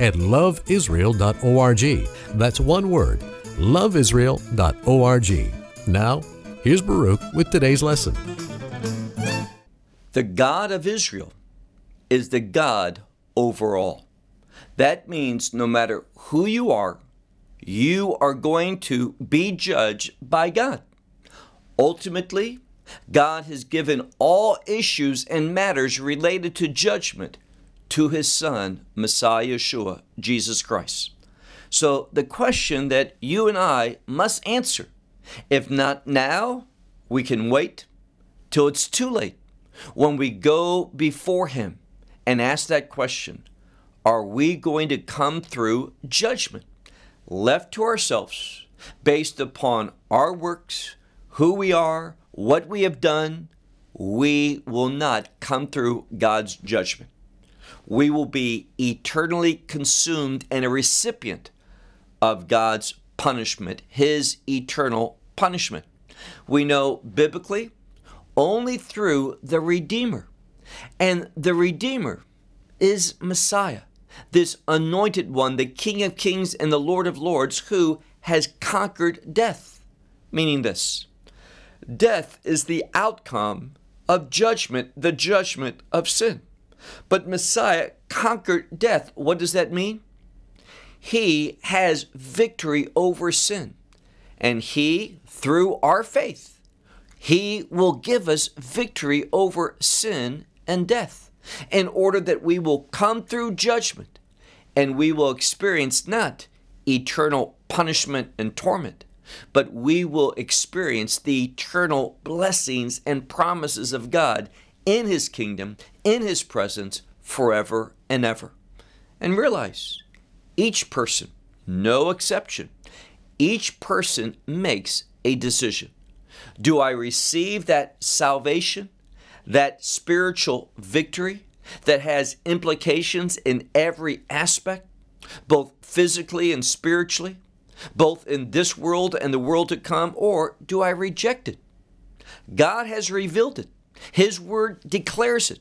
at loveisrael.org. That's one word, loveisrael.org. Now, here's Baruch with today's lesson. The God of Israel is the God over all. That means no matter who you are, you are going to be judged by God. Ultimately, God has given all issues and matters related to judgment to his Son, Messiah Yeshua, Jesus Christ. So the question that you and I must answer, if not now, we can wait till it's too late. When we go before him and ask that question, are we going to come through judgment left to ourselves based upon our works, who we are, what we have done? We will not come through God's judgment we will be eternally consumed and a recipient of God's punishment, His eternal punishment. We know biblically only through the Redeemer. And the Redeemer is Messiah, this anointed one, the King of Kings and the Lord of Lords, who has conquered death. Meaning this death is the outcome of judgment, the judgment of sin. But Messiah conquered death. What does that mean? He has victory over sin. And He, through our faith, He will give us victory over sin and death in order that we will come through judgment and we will experience not eternal punishment and torment, but we will experience the eternal blessings and promises of God in His kingdom, in His presence, forever and ever. And realize each person, no exception, each person makes a decision. Do I receive that salvation, that spiritual victory that has implications in every aspect, both physically and spiritually, both in this world and the world to come, or do I reject it? God has revealed it. His word declares it.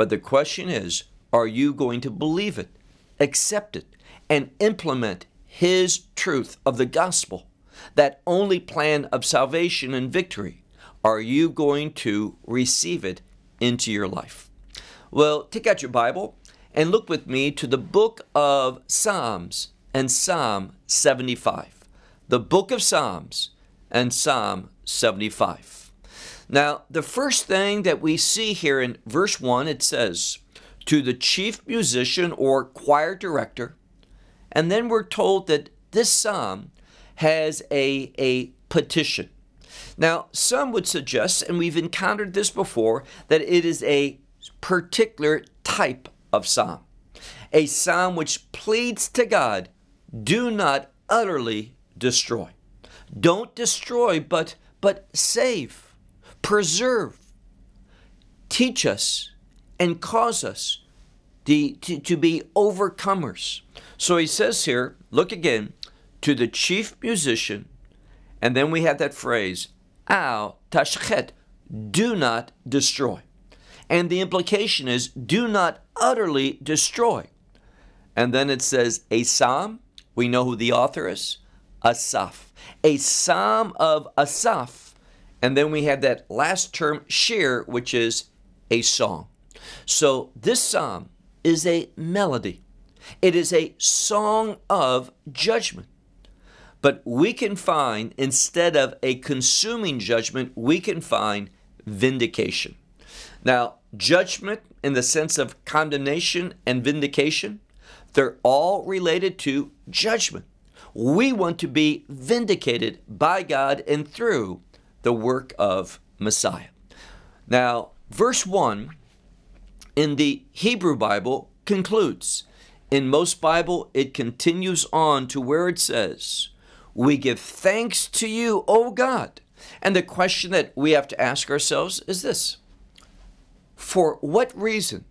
But the question is are you going to believe it, accept it, and implement His truth of the gospel, that only plan of salvation and victory? Are you going to receive it into your life? Well, take out your Bible and look with me to the book of Psalms and Psalm 75. The book of Psalms and Psalm 75. Now, the first thing that we see here in verse 1, it says, to the chief musician or choir director, and then we're told that this psalm has a, a petition. Now, some would suggest, and we've encountered this before, that it is a particular type of psalm, a psalm which pleads to God, do not utterly destroy. Don't destroy, but but save preserve, teach us, and cause us the, to, to be overcomers. So he says here, look again, to the chief musician, and then we have that phrase, al tashchet, do not destroy. And the implication is, do not utterly destroy. And then it says, a psalm, we know who the author is, Asaph. A psalm of Asaph and then we have that last term, shir, which is a song. So this psalm is a melody, it is a song of judgment. But we can find, instead of a consuming judgment, we can find vindication. Now, judgment in the sense of condemnation and vindication, they're all related to judgment. We want to be vindicated by God and through the work of Messiah. Now, verse 1 in the Hebrew Bible concludes In most Bible, it continues on to where it says, We give thanks to you, O God. And the question that we have to ask ourselves is this For what reason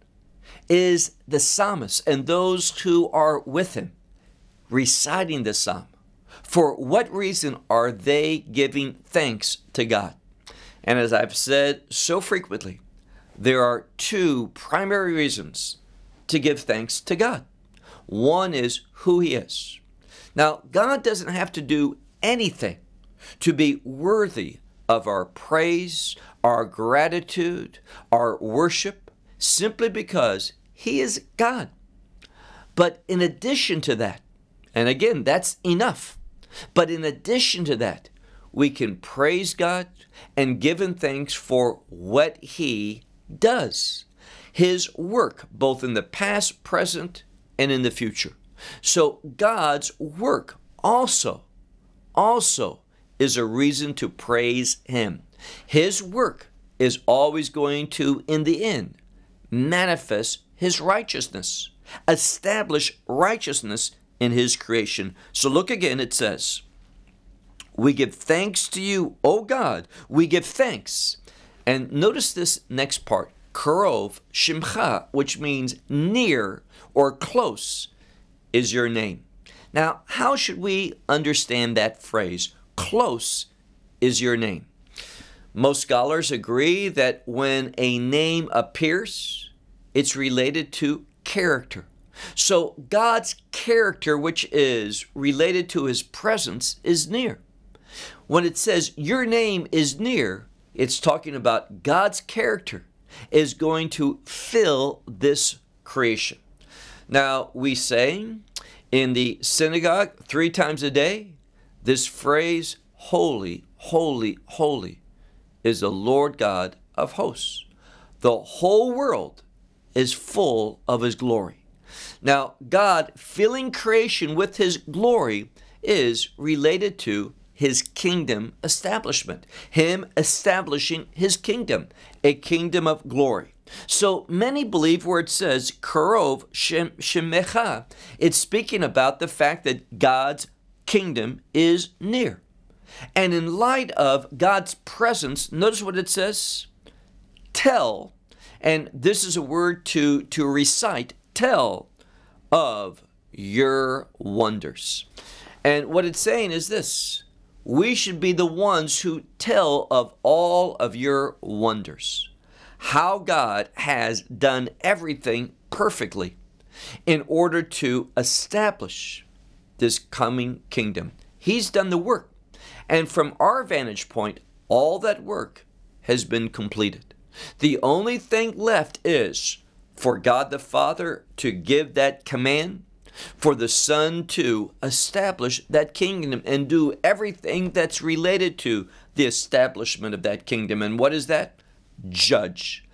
is the psalmist and those who are with him reciting the psalm? For what reason are they giving thanks to God? And as I've said so frequently, there are two primary reasons to give thanks to God. One is who He is. Now, God doesn't have to do anything to be worthy of our praise, our gratitude, our worship, simply because He is God. But in addition to that, and again, that's enough. But in addition to that, we can praise God and give Him thanks for what He does. His work, both in the past, present, and in the future. So God's work also, also is a reason to praise Him. His work is always going to, in the end, manifest His righteousness, establish righteousness in His creation. So look again, it says, We give thanks to you, O God. We give thanks. And notice this next part, Karov Shimcha, which means near or close is your name. Now, how should we understand that phrase? Close is your name. Most scholars agree that when a name appears, it's related to character. So God's character, which is related to his presence, is near. When it says your name is near, it's talking about God's character is going to fill this creation. Now, we say in the synagogue three times a day, this phrase, holy, holy, holy, is the Lord God of hosts. The whole world is full of his glory. Now, God filling creation with his glory is related to his kingdom establishment, him establishing his kingdom, a kingdom of glory. So many believe where it says Karov Shemecha, it's speaking about the fact that God's kingdom is near. And in light of God's presence, notice what it says tell, and this is a word to, to recite, tell of your wonders. And what it's saying is this we should be the ones who tell of all of your wonders. How God has done everything perfectly in order to establish this coming kingdom. He's done the work. And from our vantage point, all that work has been completed. The only thing left is for God the Father to give that command for the Son to establish that kingdom and do everything that's related to the establishment of that kingdom. And what is that? Judge.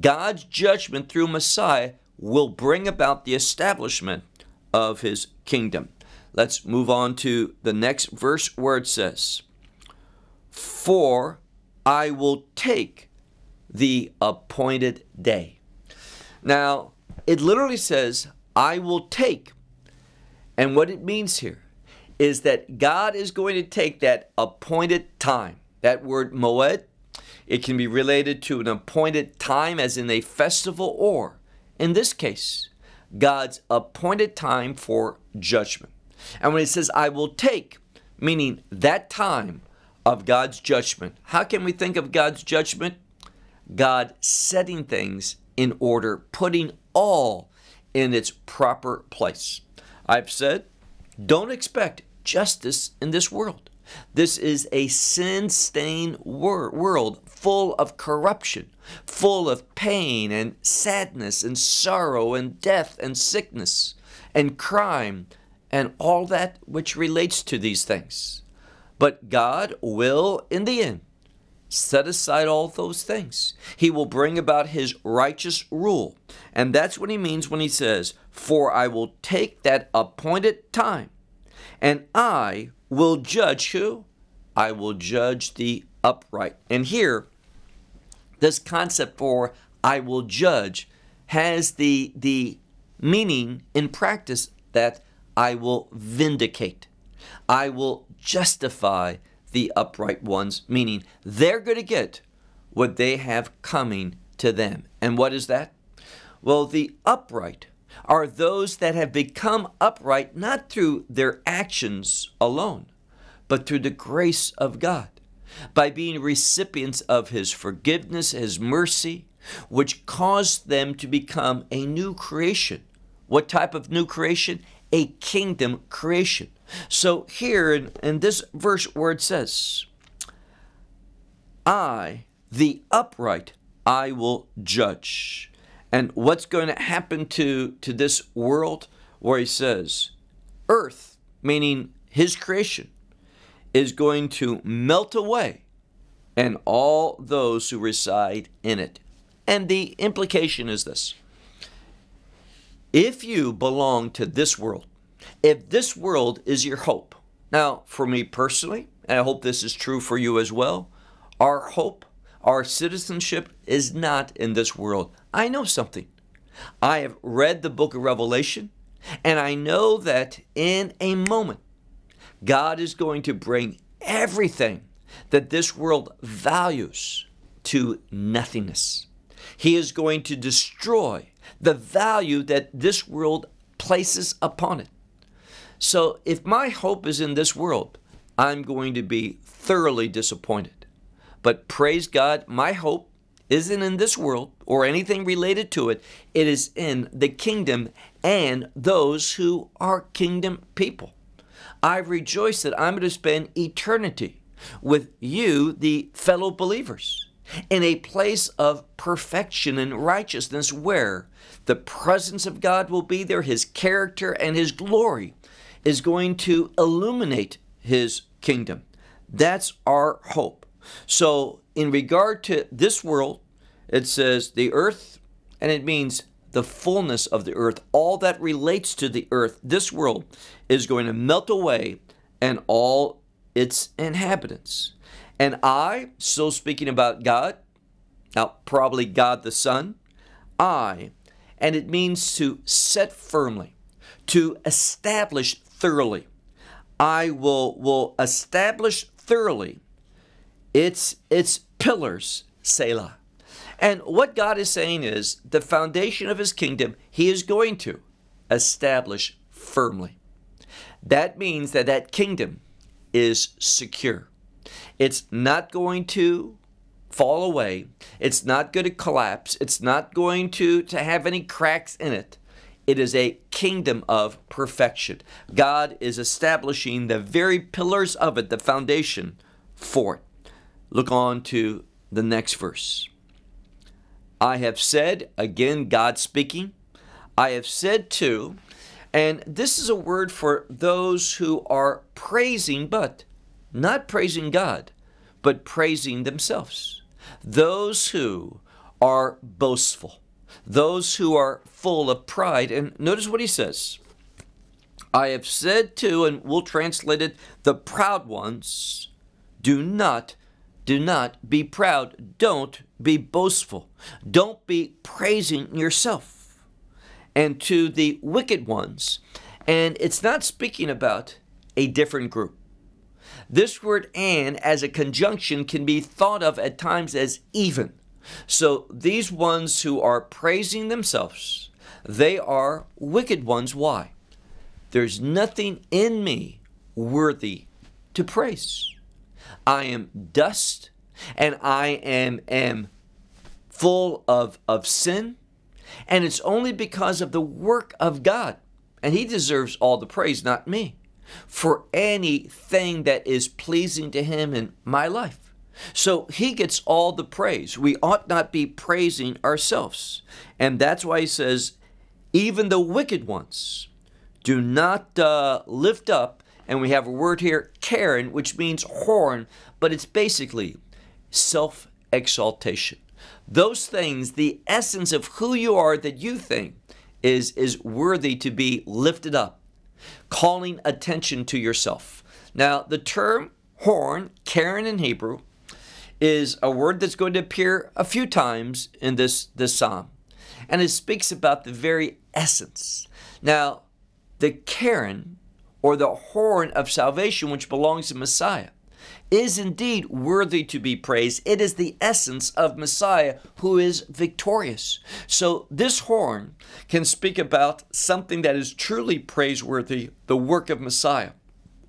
God's judgment through Messiah will bring about the establishment of his kingdom. Let's move on to the next verse where it says, For I will take the appointed day. Now, it literally says, I will take and what it means here is that God is going to take that appointed time. That word moed, it can be related to an appointed time, as in a festival, or in this case, God's appointed time for judgment. And when it says, I will take, meaning that time of God's judgment, how can we think of God's judgment? God setting things in order, putting all in its proper place. I've said, don't expect justice in this world. This is a sin stained wor- world full of corruption, full of pain and sadness and sorrow and death and sickness and crime and all that which relates to these things. But God will, in the end, set aside all those things. He will bring about his righteous rule. And that's what he means when he says, For I will take that appointed time, and I will judge who? I will judge the upright. And here, this concept for I will judge has the, the meaning in practice that I will vindicate. I will justify the upright ones, meaning they're going to get what they have coming to them. And what is that? Well, the upright are those that have become upright not through their actions alone, but through the grace of God, by being recipients of His forgiveness, His mercy, which caused them to become a new creation. What type of new creation? A kingdom creation. So here in, in this verse where it says, I, the upright, I will judge. And what's going to happen to, to this world where he says, earth, meaning his creation, is going to melt away, and all those who reside in it. And the implication is this if you belong to this world, if this world is your hope, now for me personally, and I hope this is true for you as well, our hope, our citizenship is not in this world. I know something. I have read the book of Revelation, and I know that in a moment, God is going to bring everything that this world values to nothingness. He is going to destroy the value that this world places upon it. So if my hope is in this world, I'm going to be thoroughly disappointed. But praise God, my hope isn't in this world or anything related to it. It is in the kingdom and those who are kingdom people. I rejoice that I'm going to spend eternity with you, the fellow believers in a place of perfection and righteousness where the presence of God will be there, His character and His glory is going to illuminate His kingdom. That's our hope. So, in regard to this world, it says the earth, and it means the fullness of the earth, all that relates to the earth, this world is going to melt away and all its inhabitants. And I, still speaking about God, now probably God the Son, I, and it means to set firmly, to establish thoroughly. I will will establish thoroughly its its pillars, Selah. And what God is saying is the foundation of his kingdom, he is going to establish firmly. That means that that kingdom is secure. It's not going to fall away. It's not going to collapse. It's not going to, to have any cracks in it. It is a kingdom of perfection. God is establishing the very pillars of it, the foundation for it. Look on to the next verse. I have said, again, God speaking, I have said too, and this is a word for those who are praising, but not praising God, but praising themselves. Those who are boastful, those who are full of pride. And notice what he says I have said to, and we'll translate it, the proud ones, do not, do not be proud. Don't be boastful. Don't be praising yourself. And to the wicked ones, and it's not speaking about a different group. This word and as a conjunction can be thought of at times as even. So these ones who are praising themselves, they are wicked ones. Why? There's nothing in me worthy to praise. I am dust and I am, am full of, of sin. And it's only because of the work of God. And He deserves all the praise, not me for anything that is pleasing to Him in my life. So He gets all the praise. We ought not be praising ourselves. And that's why He says, even the wicked ones do not uh, lift up. And we have a word here, Keren, which means horn, but it's basically self exaltation. Those things, the essence of who you are that you think is, is worthy to be lifted up calling attention to yourself. Now, the term horn, Keren in Hebrew, is a word that's going to appear a few times in this, this psalm. And it speaks about the very essence. Now, the Keren or the horn of salvation, which belongs to Messiah, is indeed worthy to be praised. It is the essence of Messiah who is victorious. So this horn can speak about something that is truly praiseworthy, the work of Messiah,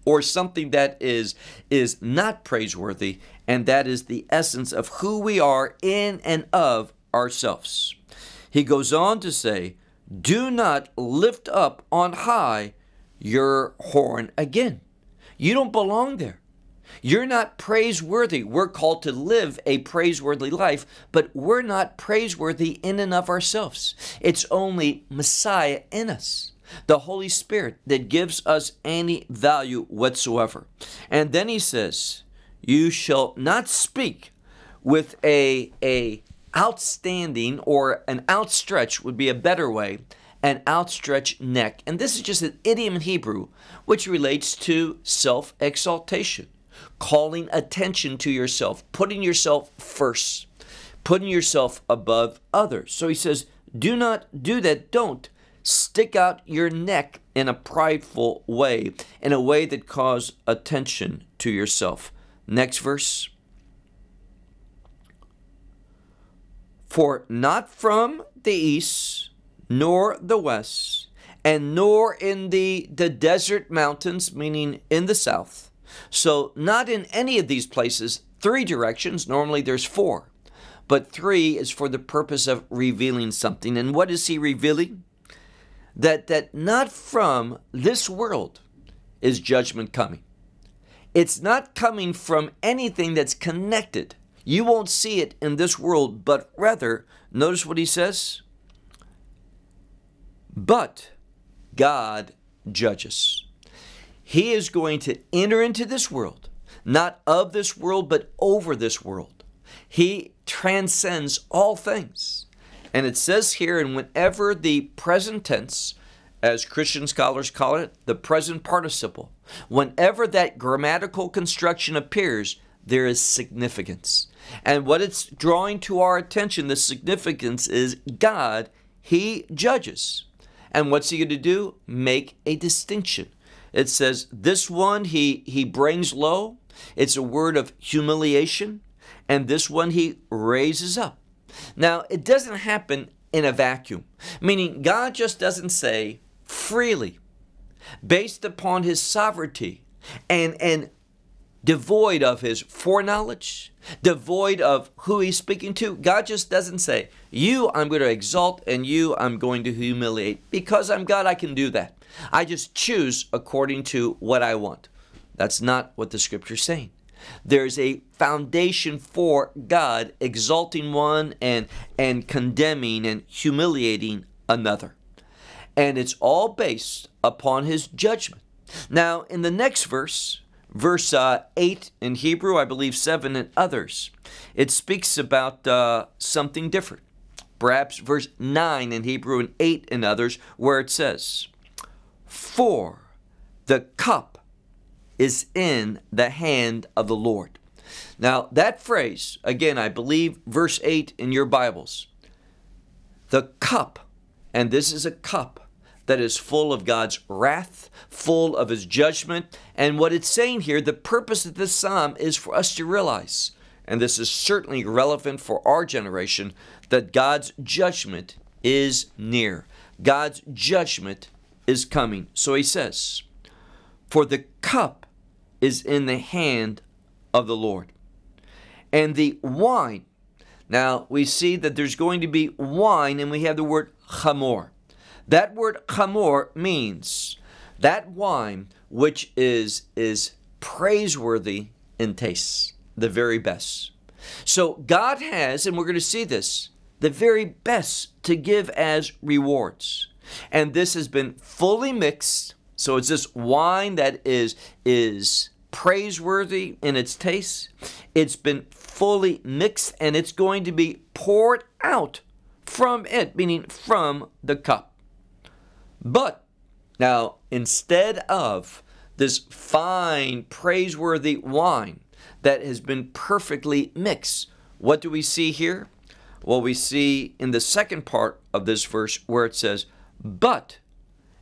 or something that is is not praiseworthy, and that is the essence of who we are in and of ourselves. He goes on to say, "Do not lift up on high your horn again. You don't belong there. You're not praiseworthy. We're called to live a praiseworthy life, but we're not praiseworthy in and of ourselves. It's only Messiah in us, the Holy Spirit, that gives us any value whatsoever. And then he says, You shall not speak with a, a outstanding or an outstretched would be a better way an outstretched neck. And this is just an idiom in Hebrew which relates to self exaltation calling attention to yourself, putting yourself first, putting yourself above others. So he says, do not do that. Don't stick out your neck in a prideful way, in a way that cause attention to yourself. Next verse. For not from the east, nor the west, and nor in the, the desert mountains, meaning in the south, so, not in any of these places, three directions. Normally there's four, but three is for the purpose of revealing something. And what is he revealing? That, that not from this world is judgment coming. It's not coming from anything that's connected. You won't see it in this world, but rather, notice what he says? But God judges. He is going to enter into this world, not of this world, but over this world. He transcends all things. And it says here, and whenever the present tense, as Christian scholars call it, the present participle, whenever that grammatical construction appears, there is significance. And what it's drawing to our attention, the significance is God, He judges. And what's He going to do? Make a distinction. It says, This one he, he brings low. It's a word of humiliation. And this one he raises up. Now, it doesn't happen in a vacuum, meaning God just doesn't say freely, based upon his sovereignty and, and devoid of his foreknowledge, devoid of who he's speaking to. God just doesn't say, You I'm going to exalt and you I'm going to humiliate. Because I'm God, I can do that. I just choose according to what I want. That's not what the scripture's saying. There's a foundation for God exalting one and, and condemning and humiliating another. And it's all based upon his judgment. Now, in the next verse, verse uh, 8 in Hebrew, I believe 7 in others, it speaks about uh, something different. Perhaps verse 9 in Hebrew and 8 in others, where it says, For the cup is in the hand of the Lord. Now, that phrase, again, I believe verse 8 in your Bibles, the cup, and this is a cup that is full of God's wrath, full of His judgment. And what it's saying here, the purpose of this psalm is for us to realize, and this is certainly relevant for our generation, that God's judgment is near. God's judgment is coming. So he says, For the cup is in the hand of the Lord, and the wine. Now we see that there's going to be wine, and we have the word chamor. That word chamor means that wine which is is praiseworthy in taste, the very best. So God has, and we're going to see this, the very best to give as rewards. And this has been fully mixed. So it's this wine that is is praiseworthy in its taste. It's been fully mixed and it's going to be poured out from it, meaning from the cup. But now, instead of this fine, praiseworthy wine that has been perfectly mixed, what do we see here? Well, we see in the second part of this verse where it says, But,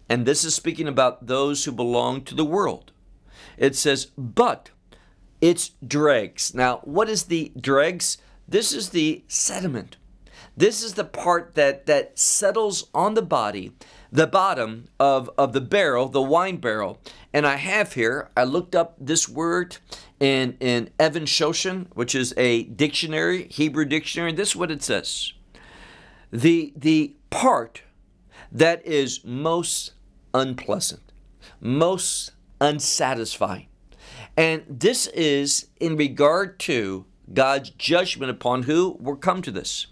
and this is speaking about those who belong to the world, it says, but its dregs. Now, what is the dregs? This is the sediment. This is the part that, that settles on the body, the bottom of, of the barrel, the wine barrel. And I have here, I looked up this word in, in Even Shoshan, which is a dictionary, Hebrew dictionary. This is what it says. The, the part that is most unpleasant, most unsatisfying. And this is in regard to God's judgment upon who will come to this.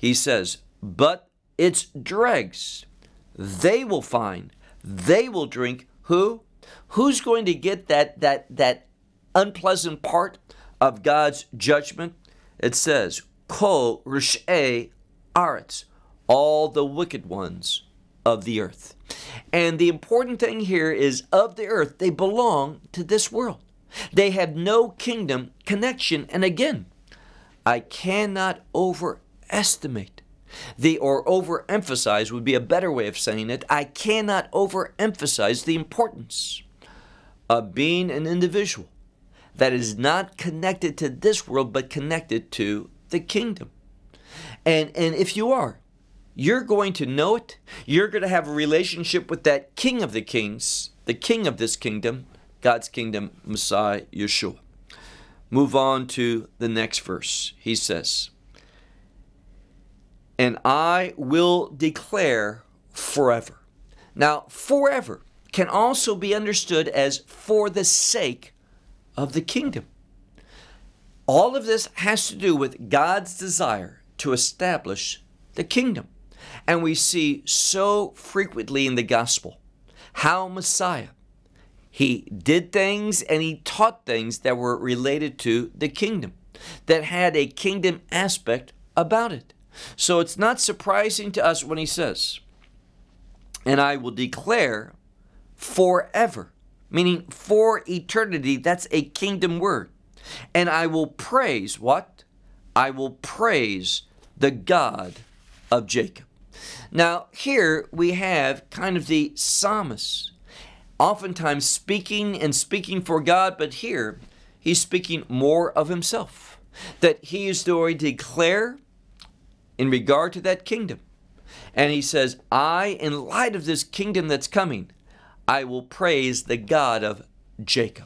He says, But its dregs they will find, they will drink. Who? Who's going to get that that that unpleasant part of God's judgment? It says, Kol Rish'e Aretz, all the wicked ones of the earth. And the important thing here is of the earth, they belong to this world. They have no kingdom connection. And again, I cannot overestimate the or overemphasize would be a better way of saying it. I cannot overemphasize the importance of being an individual that is not connected to this world but connected to the kingdom. And and if you are, you're going to know it. You're going to have a relationship with that King of the Kings, the King of this kingdom, God's kingdom, Messiah Yeshua. Move on to the next verse. He says, And I will declare forever. Now, forever can also be understood as for the sake of the kingdom. All of this has to do with God's desire to establish the kingdom. And we see so frequently in the gospel how Messiah, he did things and he taught things that were related to the kingdom, that had a kingdom aspect about it. So it's not surprising to us when he says, and I will declare forever, meaning for eternity. That's a kingdom word. And I will praise what? I will praise the God of Jacob. Now, here we have kind of the psalmist, oftentimes speaking and speaking for God, but here he's speaking more of himself. That he is going to declare in regard to that kingdom. And he says, I, in light of this kingdom that's coming, I will praise the God of Jacob.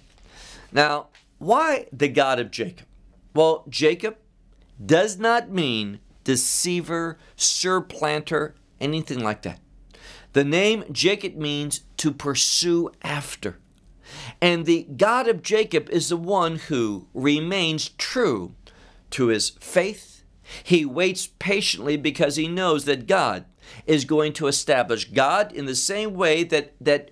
Now, why the God of Jacob? Well, Jacob does not mean deceiver, surplanter, anything like that. The name Jacob means to pursue after. And the God of Jacob is the one who remains true to his faith. He waits patiently because he knows that God is going to establish God in the same way that, that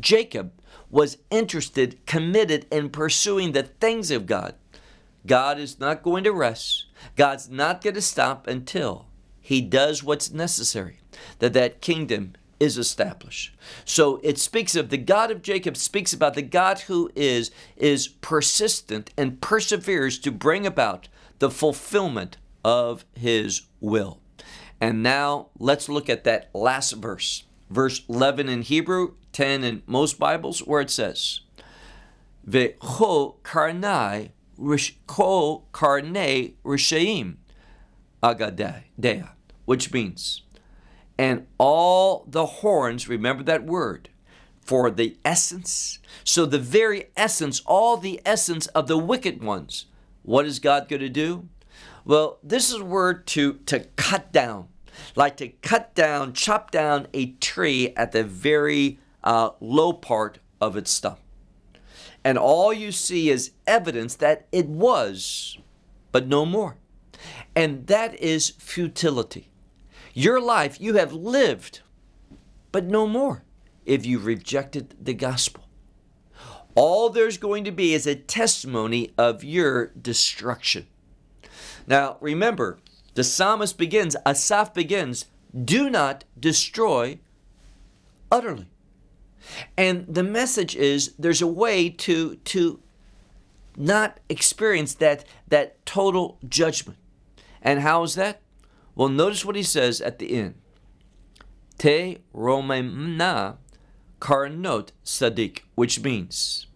Jacob was interested, committed in pursuing the things of God. God is not going to rest. God's not going to stop until he does what's necessary that that kingdom is established. So it speaks of the God of Jacob speaks about the God who is is persistent and perseveres to bring about the fulfillment of his will. And now let's look at that last verse. Verse 11 in Hebrew, 10 in most Bibles where it says, Ve'cho karnai ko karne rishaim agadea, which means and all the horns, remember that word, for the essence. So, the very essence, all the essence of the wicked ones. What is God going to do? Well, this is a word to, to cut down, like to cut down, chop down a tree at the very uh, low part of its stump. And all you see is evidence that it was, but no more. And that is futility. Your life you have lived, but no more if you rejected the gospel. All there's going to be is a testimony of your destruction. Now, remember, the psalmist begins, Asaph begins, do not destroy utterly. And the message is there's a way to, to not experience that, that total judgment. And how is that? Well, notice what he says at the end. te romemna karnot sadik, which means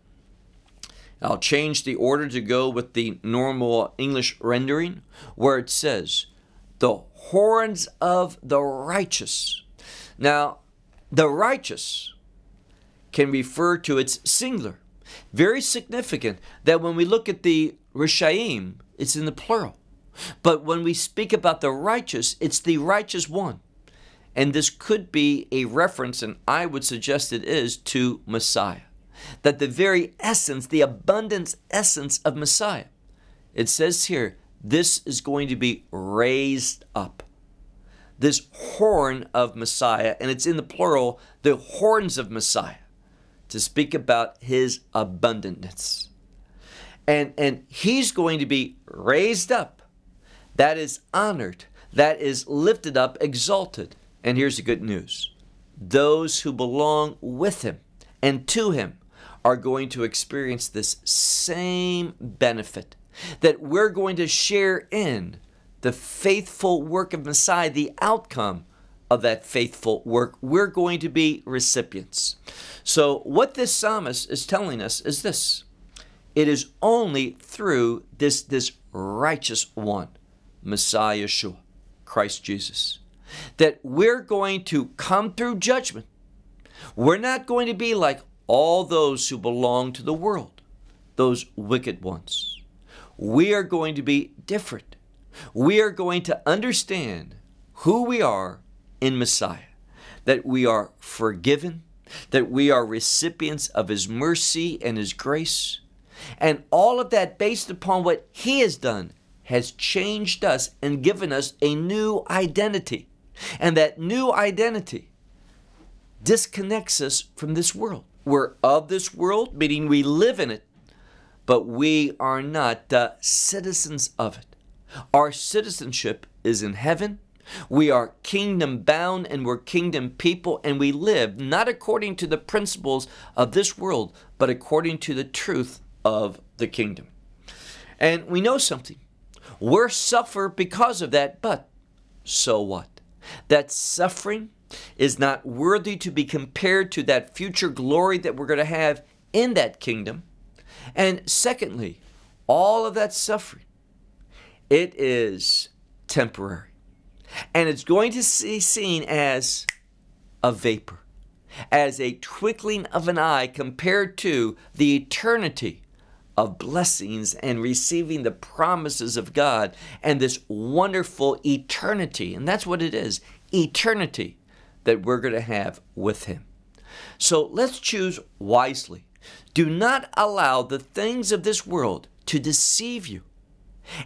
I'll change the order to go with the normal English rendering, where it says, the horns of the righteous. Now, the righteous can refer to its singular. Very significant that when we look at the Rishaim, it's in the plural. But when we speak about the righteous, it's the righteous one. And this could be a reference, and I would suggest it is, to Messiah. That the very essence, the abundance essence of Messiah. It says here, this is going to be raised up. This horn of Messiah, and it's in the plural, the horns of Messiah, to speak about his abundance. And, and he's going to be raised up. That is honored. That is lifted up, exalted. And here's the good news those who belong with him and to him are going to experience this same benefit that we're going to share in the faithful work of Messiah, the outcome of that faithful work. We're going to be recipients. So, what this psalmist is telling us is this it is only through this, this righteous one, Messiah Yeshua, Christ Jesus, that we're going to come through judgment. We're not going to be like all those who belong to the world, those wicked ones. We are going to be different. We are going to understand who we are in Messiah, that we are forgiven, that we are recipients of His mercy and His grace, and all of that based upon what He has done has changed us and given us a new identity. And that new identity disconnects us from this world. We're of this world, meaning we live in it, but we are not uh, citizens of it. Our citizenship is in heaven. We are kingdom bound and we're kingdom people, and we live not according to the principles of this world, but according to the truth of the kingdom. And we know something. We're suffer because of that, but so what? That suffering is not worthy to be compared to that future glory that we're going to have in that kingdom. And secondly, all of that suffering, it is temporary. And it's going to be seen as a vapor, as a twinkling of an eye compared to the eternity of blessings and receiving the promises of God and this wonderful eternity. And that's what it is eternity that we're going to have with Him. So let's choose wisely. Do not allow the things of this world to deceive you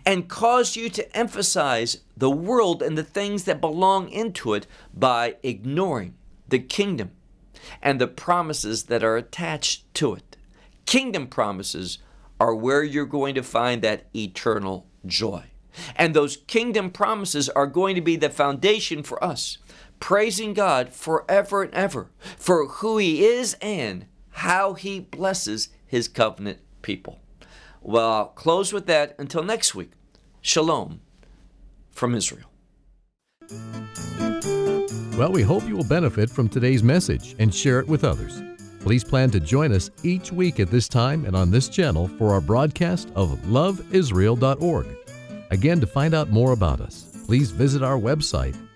and cause you to emphasize the world and the things that belong into it by ignoring the kingdom and the promises that are attached to it. Kingdom promises are where you're going to find that eternal joy. And those kingdom promises are going to be the foundation for us, praising God forever and ever for who He is and how He blesses His covenant people. Well, I'll close with that until next week. Shalom from Israel. Well, we hope you will benefit from today's message and share it with others. Please plan to join us each week at this time and on this channel for our broadcast of loveisrael.org. Again, to find out more about us, please visit our website,